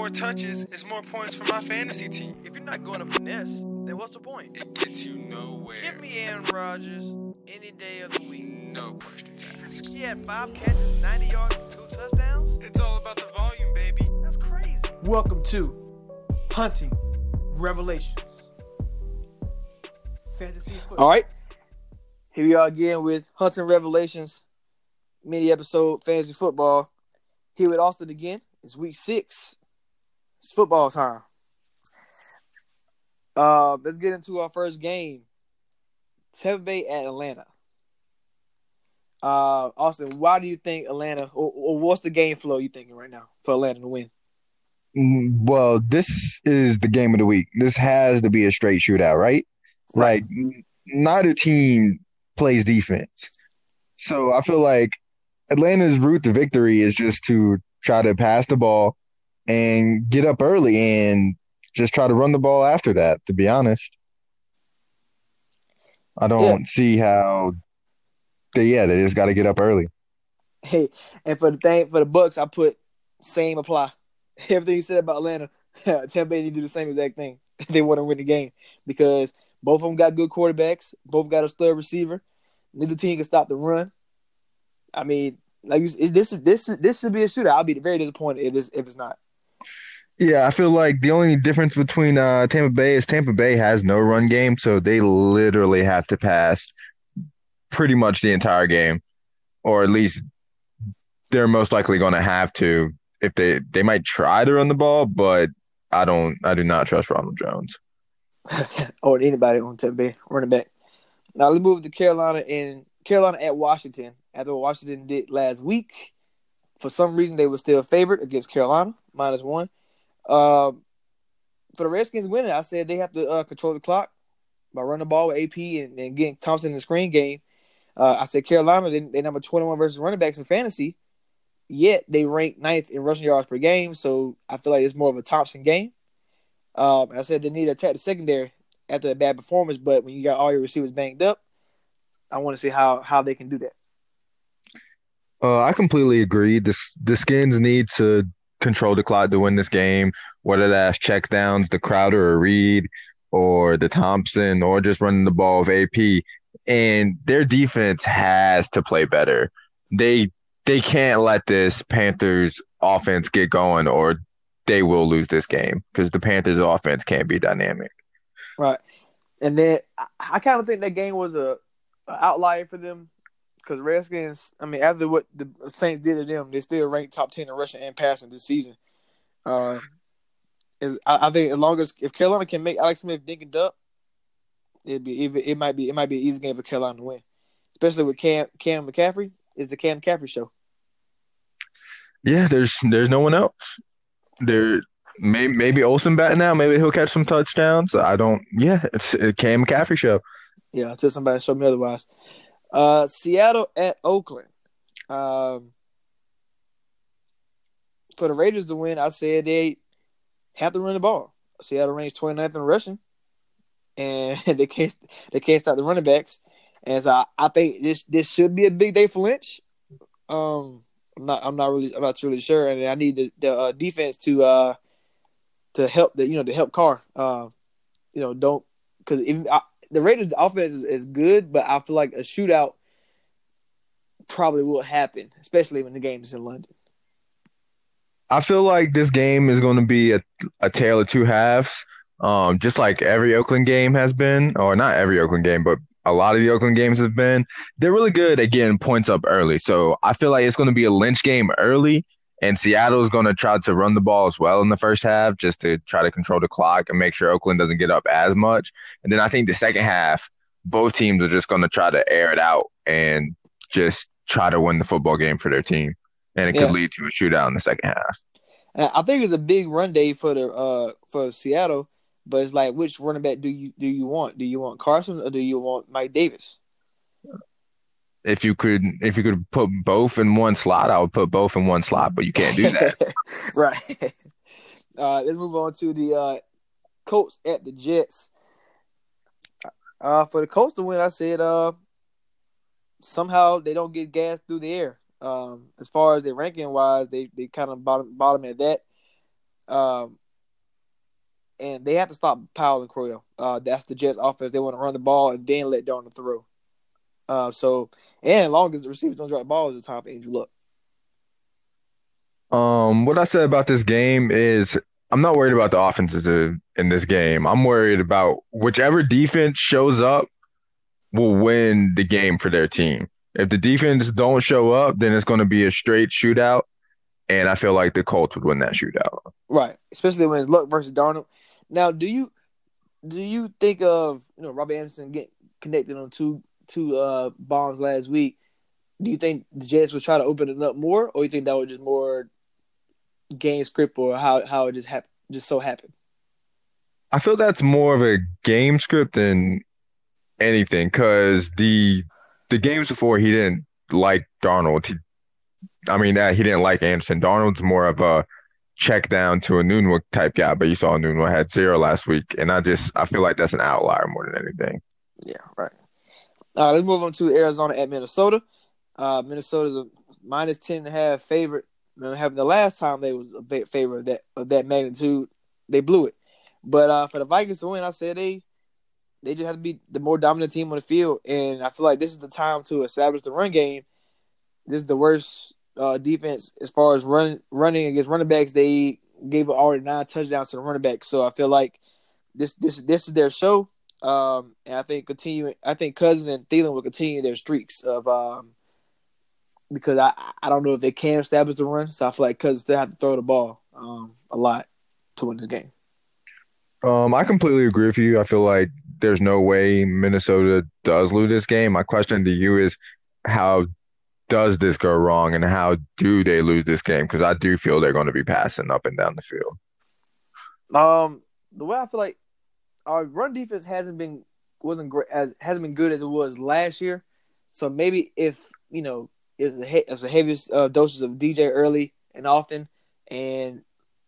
more touches is more points for my fantasy team. If you're not going to finesse, then what's the point? It gets you nowhere. Give me Aaron Rodgers any day of the week. no questions asked. He had five catches, 90 yards, two touchdowns. It's all about the volume, baby. That's crazy. Welcome to Hunting Revelations. Fantasy football. All right. Here we are again with Hunting Revelations mini episode fantasy football. Here with Austin again. It's week six. It's football time. Uh, let's get into our first game. Tampa Bay at Atlanta. Uh, Austin, why do you think Atlanta, or, or what's the game flow you thinking right now for Atlanta to win? Mm, Well, this is the game of the week. This has to be a straight shootout, right? Like neither team plays defense. So I feel like Atlanta's route to victory is just to try to pass the ball and get up early and just try to run the ball after that, to be honest. I don't see how they yeah, they just gotta get up early. Hey, and for the thing for the Bucks, I put same apply. Everything you said about Atlanta, Tampa Bay need to do the same exact thing. They want to win the game because both of them got good quarterbacks. Both got a stud receiver. Neither team can stop the run. I mean, like is this this this should be a shootout. I'll be very disappointed if this if it's not. Yeah, I feel like the only difference between uh, Tampa Bay is Tampa Bay has no run game, so they literally have to pass pretty much the entire game, or at least they're most likely going to have to. If they they might try to run the ball, but I don't. I do not trust Ronald Jones. or anybody on Tampa Bay running back. Now let's move to Carolina and Carolina at Washington. After what Washington did last week, for some reason they were still favored against Carolina minus one. Um, for the Redskins winning, I said they have to uh, control the clock by running the ball with AP and, and getting Thompson in the screen game. Uh, I said Carolina, they, they number 21 versus running backs in fantasy, yet they rank ninth in rushing yards per game. So I feel like it's more of a Thompson game. Um, I said they need to attack the secondary after a bad performance, but when you got all your receivers banged up, I want to see how how they can do that. Uh, I completely agree. The the Skins need to control the clock to win this game, whether that's check downs, the Crowder or Reed, or the Thompson, or just running the ball with AP. And their defense has to play better. They they can't let this Panthers offense get going, or they will lose this game because the Panthers offense can't be dynamic. Right. And then I, I kind of think that game was a, a outlier for them because Redskins. I mean, after what the Saints did to them, they still ranked top ten in rushing and passing this season. Uh, is, I, I think as long as if Carolina can make Alex Smith dink and duck, it'd be it, it might be it might be an easy game for Carolina to win, especially with Cam Cam McCaffrey. Is the Cam McCaffrey show. Yeah, there's there's no one else. There maybe maybe Olsen batting now. Maybe he'll catch some touchdowns. I don't. Yeah, it's a Cam McCaffrey show. Yeah, until somebody show me otherwise. Uh, Seattle at Oakland. Um, for the Raiders to win, I said they have to run the ball. Seattle ranks 29th in rushing, and they can't they can't stop the running backs. And so I, I think this this should be a big day for Lynch. Um, I'm not I'm not really I'm not really sure, and I need the, the uh, defense to uh to help the you know to help Carr. Uh, you know don't because even the Raiders' offense is, is good, but I feel like a shootout probably will happen, especially when the game is in London. I feel like this game is going to be a, a tale of two halves. Um, just like every Oakland game has been, or not every Oakland game, but a lot of the Oakland games have been. They're really good at getting points up early. So I feel like it's going to be a Lynch game early, and Seattle is going to try to run the ball as well in the first half, just to try to control the clock and make sure Oakland doesn't get up as much. And then I think the second half, both teams are just going to try to air it out and just try to win the football game for their team, and it Yeah. could lead to a shootout in the second half. And I think it's a big run day for the uh for Seattle, but it's like which running back do you do you want? Do you want Carson or do you want Mike Davis? If you could if you could put both in one slot, I would put both in one slot, but you can't do that. right. Uh, let's move on to the uh, Colts at the Jets. Uh, for the Colts to win, I said uh, somehow they don't get gas through the air. Um, as far as their ranking wise, they they kind of bottom bottom at that. Um, and they have to stop Powell and Crowell. Uh, that's the Jets' offense. They want to run the ball and then let Darnold throw. Uh, so and long as the receivers don't drop balls, it's time for Andrew Luck. Um, what I said about this game is I'm not worried about the offenses in in this game. I'm worried about whichever defense shows up will win the game for their team. If the defense don't show up, then it's going to be a straight shootout, and I feel like the Colts would win that shootout. Right, especially when it's Luck versus Darnold. Now, do you do you think of you know Robert Anderson get connected on two two uh bombs last week? Do you think the Jets would try to open it up more, or you think that was just more game script, or how how it just happened, just so happened? I feel that's more of a game script than anything because the the games before he didn't like Darnold. He, I mean that he didn't like Anderson. Darnold's more of a check down to a Nunwa type guy, but you saw Nunwa had zero last week, and I just I feel like that's an outlier more than anything. Yeah, right. Let's move on to Arizona at Minnesota. Uh, Minnesota's a minus ten and a half favorite. Having the last time they was a favorite of that of that magnitude, they blew it. But uh, for the Vikings to win, I said they they just have to be the more dominant team on the field, and I feel like this is the time to establish the run game. This is the worst uh, defense as far as run running against running backs. They gave already nine touchdowns to the running backs, so I feel like this this this is their show. Um, and I think continuing, I think Cousins and Thielen will continue their streaks of um, because I I don't know if they can establish the run, so I feel like Cousins still have to throw the ball um a lot to win this game. Um, I completely agree with you. I feel like there's no way Minnesota does lose this game. My question to you is how does this go wrong and how do they lose this game? Because I do feel they're going to be passing up and down the field. Um, the way I feel like our run defense hasn't been wasn't great as hasn't been good as it was last year. So maybe if you know it's the the heaviest uh, doses of DJ early and often, and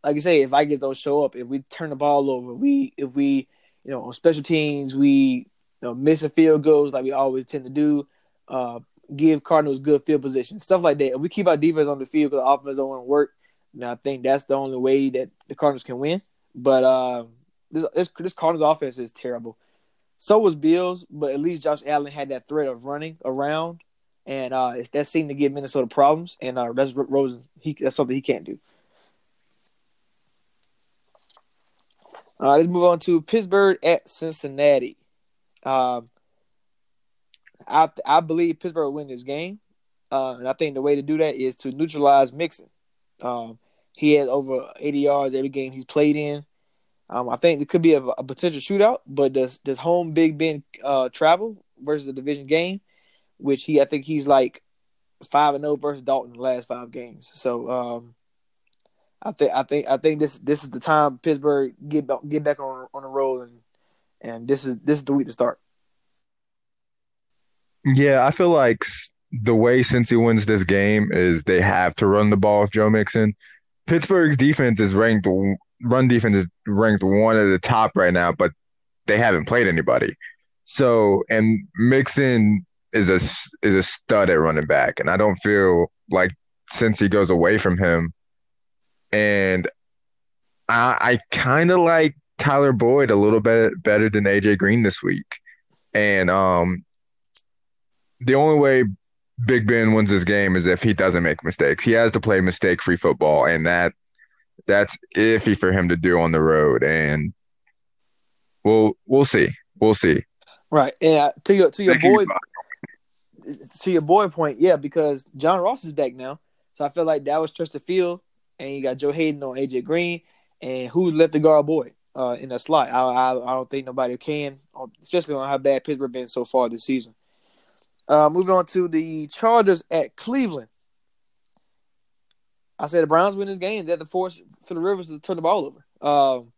like I say, if Vikings don't show up, if we turn the ball over, we if we you know on special teams we you know miss a field goals like we always tend to do, uh, give Cardinals good field position, stuff like that. If we keep our defense on the field because the offense don't want to work, then I think that's the only way that the Cardinals can win. But uh, this this this Cardinals offense is terrible. So was Bills, but at least Josh Allen had that threat of running around, and uh, that seemed to give Minnesota problems. And uh, that's Rosen. He that's something he can't do. Uh, let's move on to Pittsburgh at Cincinnati. Um, I I believe Pittsburgh will win this game, uh, and I think the way to do that is to neutralize Mixon. Um, he has over 80 yards every game he's played in. Um, I think it could be a, a, potential shootout, but does does home Big Ben uh, travel versus the division game, which he I think he's like five and zero versus Dalton the last five games. So um, I think I think I think this this is the time Pittsburgh get get back on on the road and and this is this is the week to start. Yeah, I feel like the way Cincy wins this game is they have to run the ball with Joe Mixon. Pittsburgh's defense is ranked run defense is ranked one at the top right now, but they haven't played anybody. So and Mixon is a is a stud at running back, and I don't feel like Cincy goes away from him, and I, I kind of like Tyler Boyd a little bit better than AJ Green this week, and um, the only way Big Ben wins this game is if he doesn't make mistakes. He has to play mistake free football, and that that's iffy for him to do on the road. And we'll we'll see. We'll see. Right. And to your to your boy to your boy point, yeah, because John Ross is back now. So I feel like that was trust the field and you got Joe Haden on AJ Green and who left the guard boy uh, in that slot. I, I I don't think nobody can, especially on how bad Pittsburgh been so far this season. Uh, moving on to the Chargers at Cleveland. I said the Browns win this game. They have to force for the Rivers to turn the ball over. Um,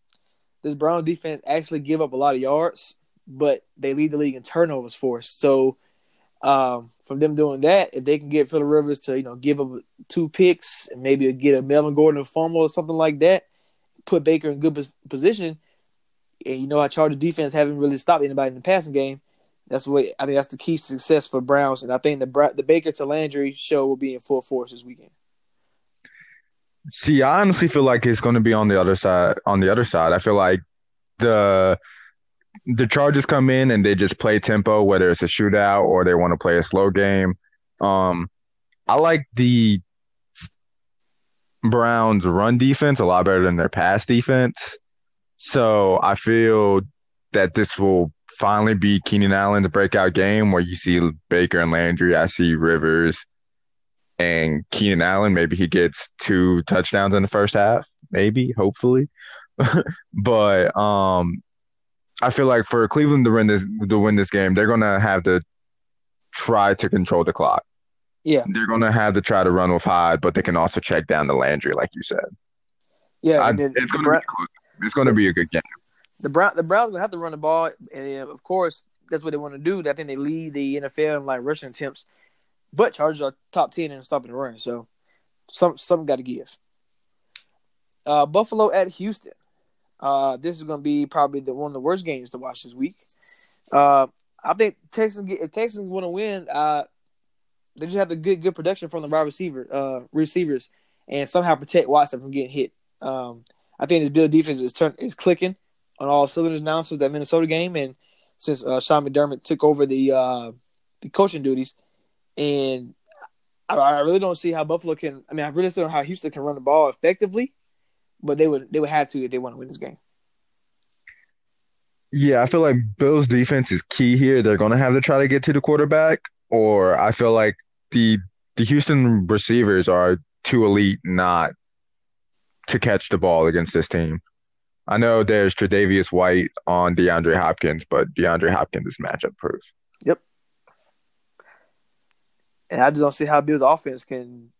this Brown defense actually give up a lot of yards, but they lead the league in turnovers forced. So um, from them doing that, if they can get Philip Rivers to you know give up two picks and maybe get a Melvin Gordon fumble or something like that, put Baker in good position, and you know how Charger defense haven't really stopped anybody in the passing game. That's what I think. That's the key to success for Browns, and I think the the Baker to Landry show will be in full force this weekend. See, I honestly feel like it's going to be on the other side. On the other side, I feel like the the Chargers come in and they just play tempo, whether it's a shootout or they want to play a slow game. Um, I like the Browns' run defense a lot better than their pass defense. So I feel that this will finally be Keenan Allen's breakout game where you see Baker and Landry. I see Rivers and Keenan Allen. Maybe he gets two touchdowns in the first half, maybe, hopefully. but um, I feel like for Cleveland to win this to win this game, they're gonna have to try to control the clock. Yeah. They're gonna have to try to run with Hyde, but they can also check down the Landry, like you said. Yeah, I, and then it's gonna be close. It's gonna be a good game. the Brown the Browns gonna have to run the ball, and of course that's what they want to do. I think they lead the NFL in like rushing attempts, but Chargers are top ten in stopping the run, so some something got to give. Uh, Buffalo at Houston. Uh, this is going to be probably the one of the worst games to watch this week. Uh, I think Texans get, if Texans want to win, uh, they just have the get good production from the wide receiver uh, receivers and somehow protect Watson from getting hit. Um, I think the Bill defense is turn is clicking on all cylinders now since that Minnesota game, and since uh, Sean McDermott took over the the coaching duties, and I, I really don't see how Buffalo can. I mean, I really don't know how Houston can run the ball effectively, but they would they would have to if they want to win this game. Yeah, I feel like Bills defense is key here. They're gonna have to try to get to the quarterback, or I feel like the the Houston receivers are too elite not to catch the ball against this team. I know there's Tre'Davious White on DeAndre Hopkins, but DeAndre Hopkins is matchup proof. And I just don't see how Bills offense can.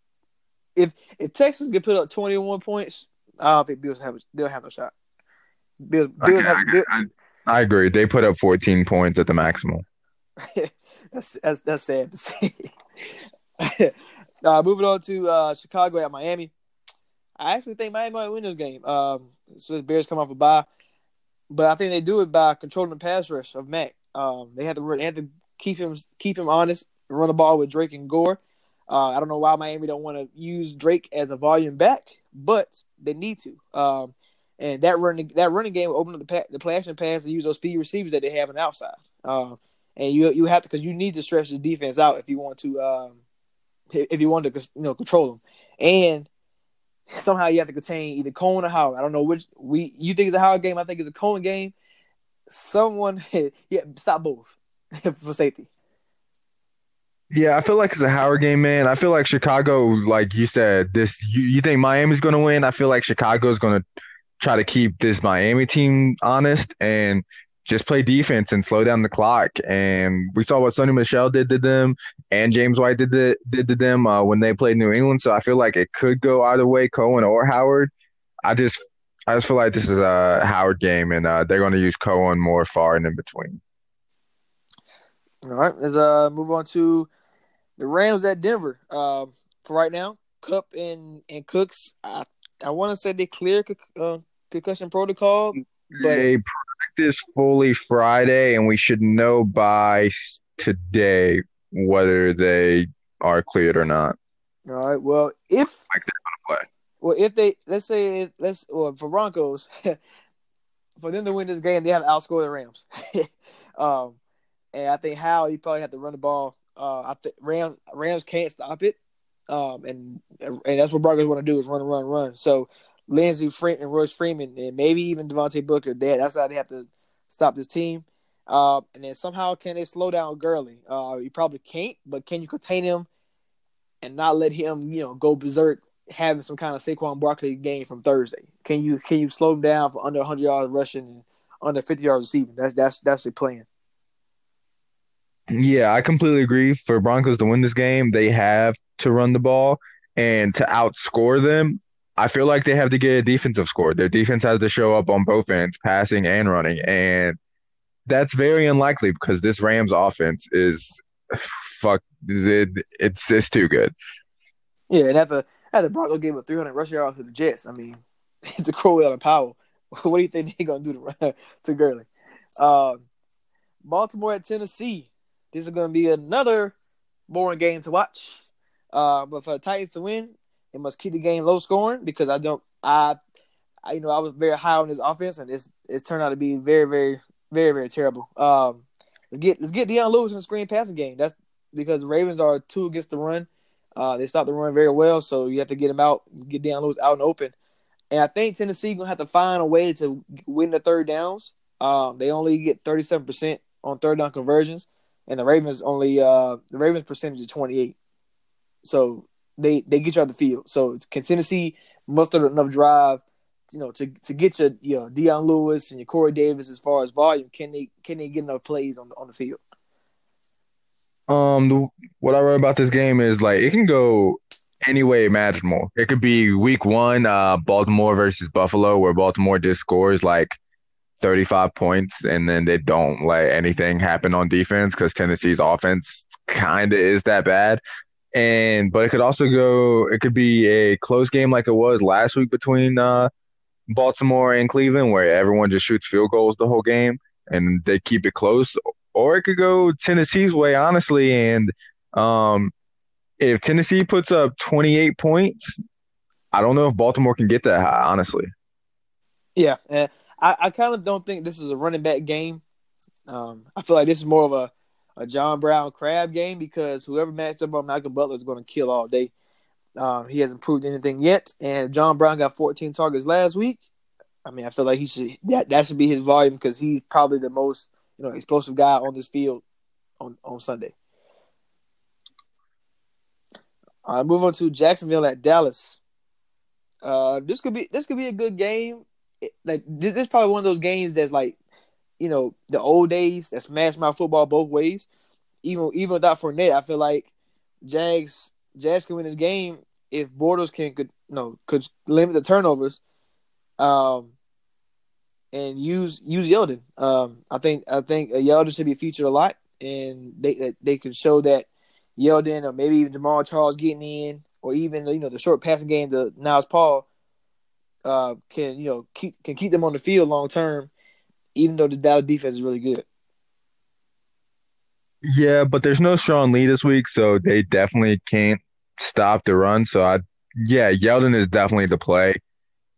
If if Texas can put up twenty one points, I don't think Bills have they'll have no shot. Bills, Bills Okay, have, I, Bill- I, I agree. They put up 14 points at the maximum. that's, that's that's sad to see. uh, moving on to uh, Chicago at Miami. I actually think Miami might win this game. Um, so the Bears come off a bye, but I think they do it by controlling the pass rush of Mack. Um, they have to run- they have to keep him keep him honest, run the ball with Drake and Gore. Uh, I don't know why Miami don't want to use Drake as a volume back, but they need to. Um, and that running that running game will open up the pa- the play action pass and use those speed receivers that they have on the outside. Uh, and you you have to because you need to stretch the defense out if you want to um, if you want to you know control them. And somehow you have to contain either Cohen or Howard. I don't know which we you think it's a Howard game. I think it's a Cohen game. Someone yeah stop both for safety. Yeah, I feel like it's a Howard game, man. I feel like Chicago, like you said, this you, you think Miami's going to win. I feel like Chicago's going to try to keep this Miami team honest and just play defense and slow down the clock. And we saw what Sony Michel did to them, and James White did the, did to them uh, when they played New England. So I feel like it could go either way, Cohen or Howard. I just I just feel like this is a Howard game, and uh, they're going to use Cohen more far and in between. All right, let's uh move on to the Rams at Denver. Um, for right now, Kupp and and Cooks. I I want to say they clear uh, concussion protocol. But- They practice fully Friday, and we should know by today whether they are cleared or not. All right. Well, if Like they're play. well if they let's say let's well for Broncos for them to win this game, they have to outscore the Rams. um, and I think how you probably have to run the ball. Uh, I think Rams Rams can't stop it. Um, and and that's what Broncos want to do is run, run, run. So Lindsay Freeman and Royce Freeman and maybe even Devontae Booker, that's how they have to stop this team. Uh, and then somehow can they slow down Gurley? Uh, you probably can't, but can you contain him and not let him, you know, go berserk having some kind of Saquon Barkley game from Thursday? Can you can you slow him down for under 100 yards rushing and under 50 yards receiving? That's that's that's the plan. Yeah, I completely agree. For Broncos to win this game, they have to run the ball and to outscore them. I feel like they have to get a defensive score. Their defense has to show up on both ends, passing and running, and that's very unlikely because this Rams offense is fuck. It, it's it's too good. Yeah, and after after Broncos gave up 300 rushing yards to the Jets, I mean, it's a Crowell and Powell. What do you think they're gonna do to to Gurley? Um, Baltimore at Tennessee. This is gonna be another boring game to watch. Uh, but for the Titans to win, It must keep the game low scoring because I don't I, I you know I was very high on this offense and it's it's turned out to be very very very very terrible. Um, let's get let's get Dion Lewis in the screen passing game. That's because Ravens are two against the run. Uh, they stop the run very well, so you have to get him out, get Dion Lewis out and open. And I think Tennessee gonna have to find a way to win the third downs. Um, they only get thirty seven percent on third down conversions, and the Ravens only uh, the Ravens percentage is twenty eight. So they they get you out the field. So can Tennessee muster enough drive, you know, to to get your you know Dion Lewis and your Corey Davis as far as volume? Can they can they get enough plays on the on the field? Um, the, what I read about this game is like it can go any way imaginable. It could be week one, uh, Baltimore versus Buffalo, where Baltimore just scores like 35 points and then they don't let anything happen on defense because Tennessee's offense kind of is that bad. And but it could also go. It could be a close game like it was last week between uh, Baltimore and Cleveland, where everyone just shoots field goals the whole game and they keep it close. Or it could go Tennessee's way, honestly. And um, if Tennessee puts up 28 points, I don't know if Baltimore can get that high, honestly. Yeah, and I, I kind of don't think this is a running back game. Um, I feel like this is more of a, a John Brown crab game because whoever matched up on Malcolm Butler is going to kill all day. Um, he hasn't proved anything yet, and John Brown got 14 targets last week. I mean, I feel like he should that that should be his volume because he's probably the most you know explosive guy on this field on on Sunday. All right, move on to Jacksonville at Dallas. Uh, this could be this could be a good game. Like this, is probably one of those games that's like, you know, the old days that smashed my football both ways. Even even without Fournette, I feel like Jags Jags can win this game if Bortles can could you know could limit the turnovers, um, and use use Yeldon. Um, I think I think Yeldon should be featured a lot, and they they can show that Yeldon or maybe even Jamaal Charles getting in, or even you know the short passing game to Niles Paul uh, can you know keep can keep them on the field long term, even though the Dallas defense is really good. Yeah, but there's no strong lead this week, so they definitely can't stop the run. So I, yeah, Yeldon is definitely the play,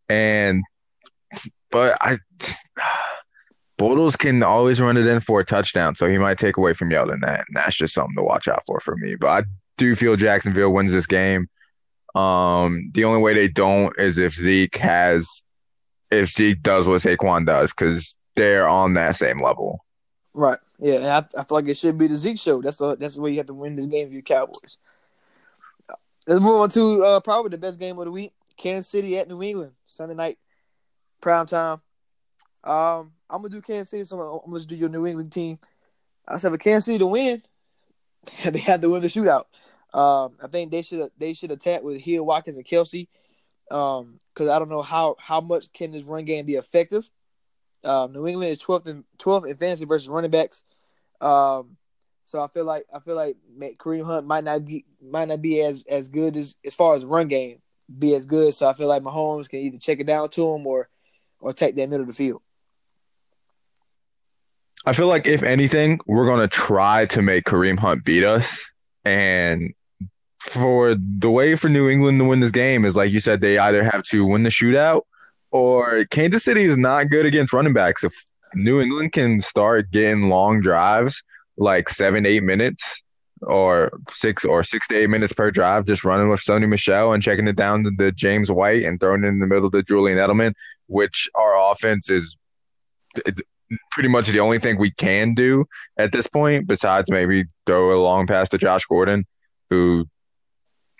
and but I just Bortles can always run it in for a touchdown, so he might take away from Yeldon. That and that's just something to watch out for for me. But I do feel Jacksonville wins this game. Um, the only way they don't is if Zeke has, if Zeke does what Saquon does, because they're on that same level. Right. Yeah, I, I feel like it should be the Zeke show. That's the that's the way you have to win this game for your Cowboys. Let's move on to uh, probably the best game of the week: Kansas City at New England Sunday night, prime time. Um, I'm gonna do Kansas City, so I'm, I'm gonna do your New England team. I said for Kansas City to win, they had to win the shootout. Um, I think they should they should attack with Hill, Watkins, and Kelce. Um, because I don't know how how much can this run game be effective. Um, New England is 12th in 12th in fantasy versus running backs. Um, so I feel like I feel like Kareem Hunt might not be might not be as as good as as far as run game be as good. So I feel like Mahomes can either check it down to him or or take that middle of the field. I feel like if anything, we're gonna try to make Kareem Hunt beat us. And for the way for New England to win this game is like you said, they either have to win the shootout or Kansas City is not good against running backs. If New England can start getting long drives, like seven, eight minutes or six or six to eight minutes per drive, just running with Sony Michel and checking it down to the James White and throwing it in the middle to Julian Edelman, which our offense is pretty much the only thing we can do at this point, besides maybe throw a long pass to Josh Gordon, who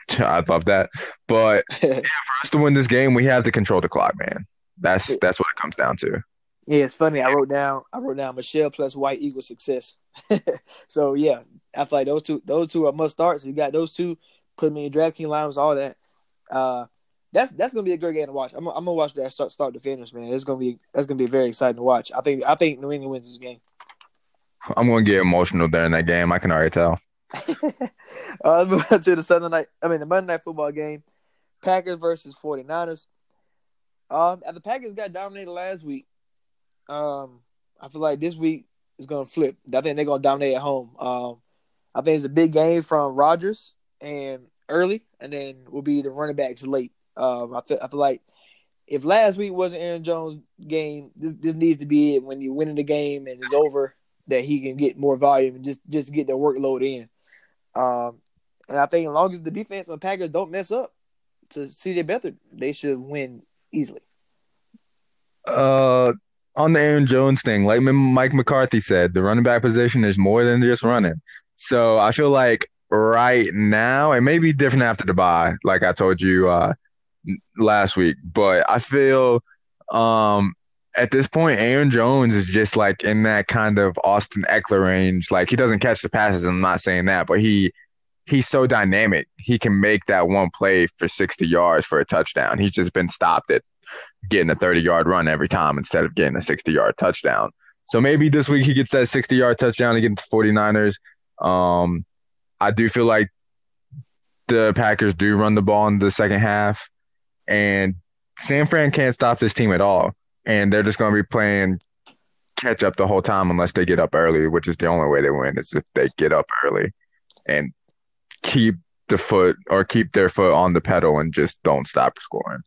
I'd love that. But yeah, for us to win this game, we have to control the clock, man. That's that's what it comes down to. Yeah, it's funny. I wrote down I wrote down Michel plus White equals success. so yeah, I feel like those two those two are must starts. You got those two, put them in DraftKings lines, all that. Uh, that's that's gonna be a great game to watch. I'm, I'm gonna watch that start start to finish, man. It's gonna be that's gonna be very exciting to watch. I think I think New England wins this game. I'm gonna get emotional during that game. I can already tell. uh, let's move on to the Sunday night. I mean the Monday night football game. Packers versus 49ers. Um, the Packers got dominated last week. Um, I feel like this week is gonna flip. I think they're gonna dominate at home. Um, I think it's a big game from Rodgers, and early, and then will be the running backs late. Um, I feel I feel like if last week wasn't Aaron Jones' game, this this needs to be it. When you win in the game and it's over, that he can get more volume and just just get the workload in. Um, and I think as long as the defense on Packers don't mess up to CJ Beathard, they should win easily. Uh, on the Aaron Jones thing, like Mike McCarthy said, the running back position is more than just running. So I feel like right now, it may be different after the bye, like I told you uh, last week, but I feel um, at this point, Aaron Jones is just like in that kind of Austin Ekeler range. Like he doesn't catch the passes. I'm not saying that, but he he's so dynamic. He can make that one play for 60 yards for a touchdown. He's just been stopped at getting a 30 yard run every time instead of getting a 60 yard touchdown. So maybe this week he gets that 60 yard touchdown against the 49ers. Um, I do feel like the Packers do run the ball in the second half, and San Fran can't stop this team at all. And they're just going to be playing catch up the whole time unless they get up early, which is the only way they win is if they get up early and keep the foot or keep their foot on the pedal and just don't stop scoring.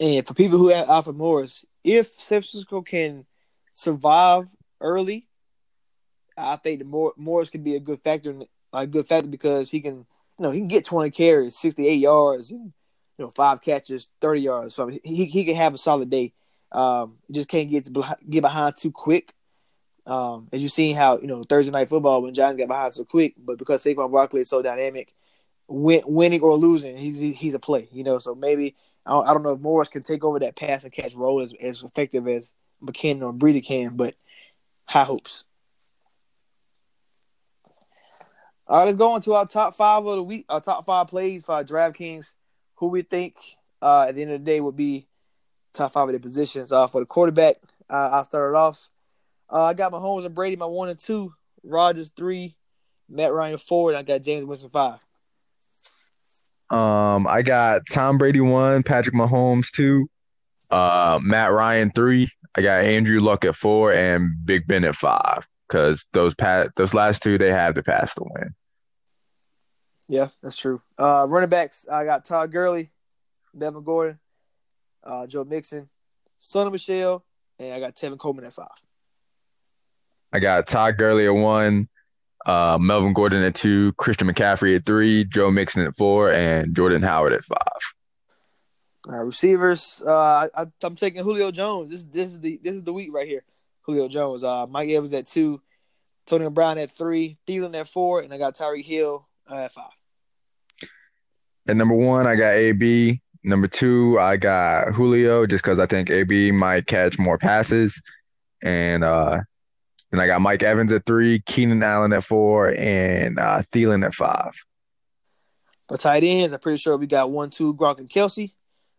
And for people who have Alfred Morris, if San Francisco can survive early, I think the Morris could be a good factor, a good factor because he can, you know, he can get twenty carries, sixty eight yards, and you know, five catches, thirty yards. So he he can have a solid day. Um, just can't get to, get behind too quick. Um, as you've seen how you know Thursday night football when Giants got behind so quick, but because Saquon Barkley is so dynamic, win, winning or losing, he's he's a play. You know, so maybe I don't, I don't know if Morris can take over that pass and catch role as, as effective as McKinnon or Breida can, but high hopes. All right, let's go into our top five of the week. Our top five plays for our DraftKings. Who we think uh, at the end of the day would be top five of the positions. Uh, for the quarterback, uh, I started off. Uh, I got Mahomes and Brady, my one and two. Rodgers three, Matt Ryan four, and I got Jameis Winston five. Um, I got Tom Brady one, Patrick Mahomes two, uh, Matt Ryan three. I got Andrew Luck at four and Big Ben at five because those pat those last two they have to pass to win. Yeah, that's true. Uh, running backs, I got Todd Gurley, Melvin Gordon, uh, Joe Mixon, Sony Michel, and I got Tevin Coleman at five. I got Todd Gurley at one, uh, Melvin Gordon at two, Christian McCaffrey at three, Joe Mixon at four, and Jordan Howard at five. Receivers, uh, I, am taking Julio Jones. This this is the this is the week right here. Julio Jones, uh, Mike Evans at two, Tony Brown at three, Thielen at four, and I got Tyreek Hill uh, at five. At number one, I got AB. Number two, I got Julio, just because I think AB might catch more passes, and uh, then I got Mike Evans at three, Keenan Allen at four, and uh, Thielen at five. But tight ends, I'm pretty sure we got one, two, Gronk and Kelce.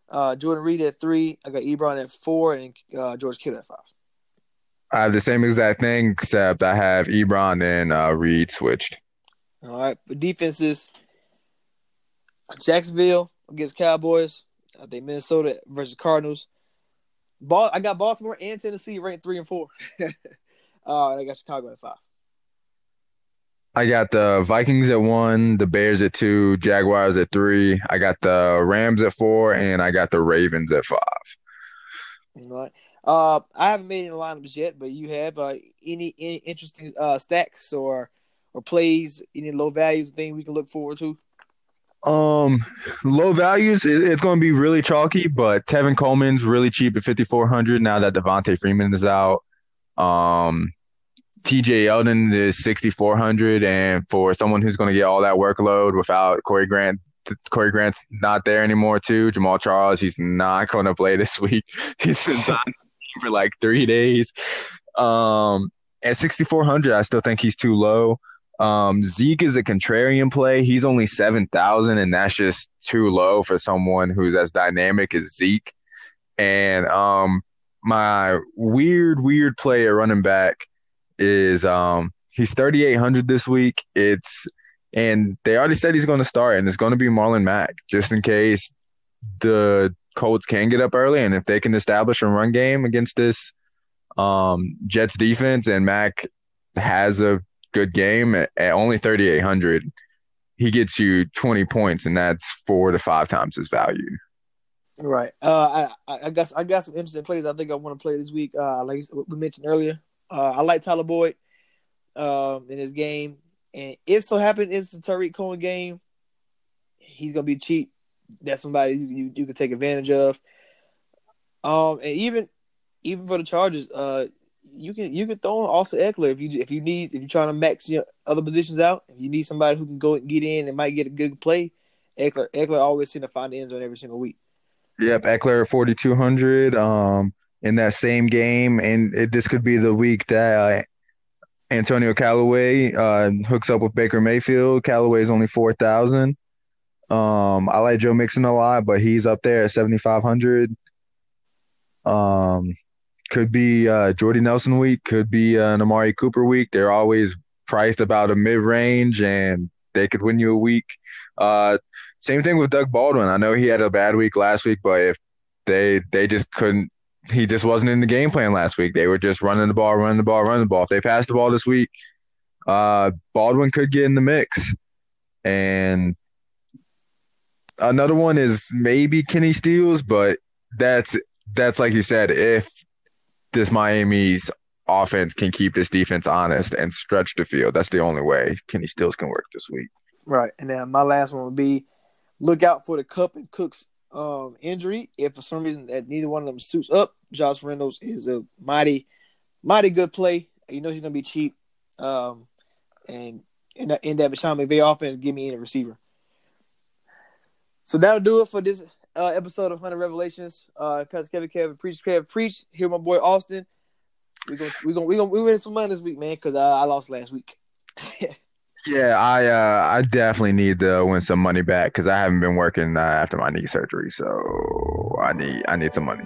Uh, Jordan Reed at three. I got Ebron at four, and uh, George Kittle at five. I have the same exact thing, except I have Ebron and uh, Reed switched. All right. For defenses, Jacksonville against Cowboys. I think Minnesota versus Cardinals. Ball, I got Baltimore and Tennessee ranked three and four. uh, I got Chicago at five. I got the Vikings at one, the Bears at two, Jaguars at three. I got the Rams at four, and I got the Ravens at five. All right. Uh, I haven't made any lineups yet, but you have uh, any any interesting uh, stacks or or plays, any low values thing we can look forward to? Um, low values. It's going to be really chalky, but Tevin Coleman's really cheap at fifty four hundred now that Devonta Freeman is out. Um, TJ Yeldon is sixty four hundred, and for someone who's going to get all that workload without Corey Grant, Corey Grant's not there anymore. Too Jamaal Charles, he's not going to play this week. He's been signed for like three days. Um, at sixty four hundred, I still think he's too low. Um, Zeke is a contrarian play. He's only 7,000, and that's just too low for someone who's as dynamic as Zeke. And um, my weird, weird play at running back is um, he's 3,800 this week. It's and they already said he's going to start, and it's going to be Marlon Mack, just in case the Colts can get up early, and if they can establish a run game against this um, Jets defense, and Mack has a good game at, only 3,800. he gets you 20 points, and that's four to five times his value. Right. Uh, I, I got I got some interesting plays. I think I want to play this week. Uh, like we mentioned earlier, uh, I like Tyler Boyd, um, in his game, and if so happen it's a Tarik Cohen game, he's gonna be cheap. That's somebody you you, you can take advantage of. Um, and even even for the Chargers, uh, you can you can throw in Austin Ekeler if you if you need if you're trying to max your other positions out. If you need somebody who can go and get in and might get a good play, Ekeler Ekeler always seem to find the end zone every single week. Yep, Ekeler at 4200 um in that same game and it, this could be the week that uh, Antonio Callaway uh hooks up with Baker Mayfield. Callaway is only 4000. Um I like Joe Mixon a lot, but he's up there at 7500. Um could be uh Jordy Nelson week, could be uh, an Amari Cooper week. They're always priced about a mid-range and they could win you a week. Uh same thing with Doug Baldwin. I know he had a bad week last week, but if they they just couldn't he just wasn't in the game plan last week. They were just running the ball, running the ball, running the ball. If they passed the ball this week, uh, Baldwin could get in the mix. And another one is maybe Kenny Stills, but that's that's like you said, if this Miami's offense can keep this defense honest and stretch the field, that's the only way Kenny Stills can work this week. Right. And then my last one would be look out for the Kupp and Cooks um, injury. If for some reason that neither one of them suits up, Josh Reynolds is a mighty, mighty good play. You know he's gonna be cheap. Um, and in that, in that Sean McVay offense, give me any receiver. So that'll do it for this uh, episode of Hunting Revelations. Uh, Pastor Kevin, Kevin, preach, Kevin, preach. Here, my boy Austin. We gonna we gonna we gonna we win some money this week, man, because I, I lost last week. Yeah, I uh, I definitely need to win some money back because I haven't been working uh, after my knee surgery, so I need I need some money.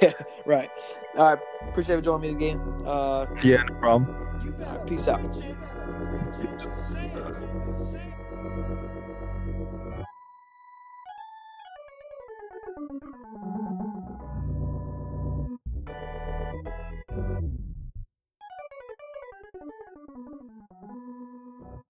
right. All right. Appreciate you joining me again. Uh, Yeah, no problem. right, peace out.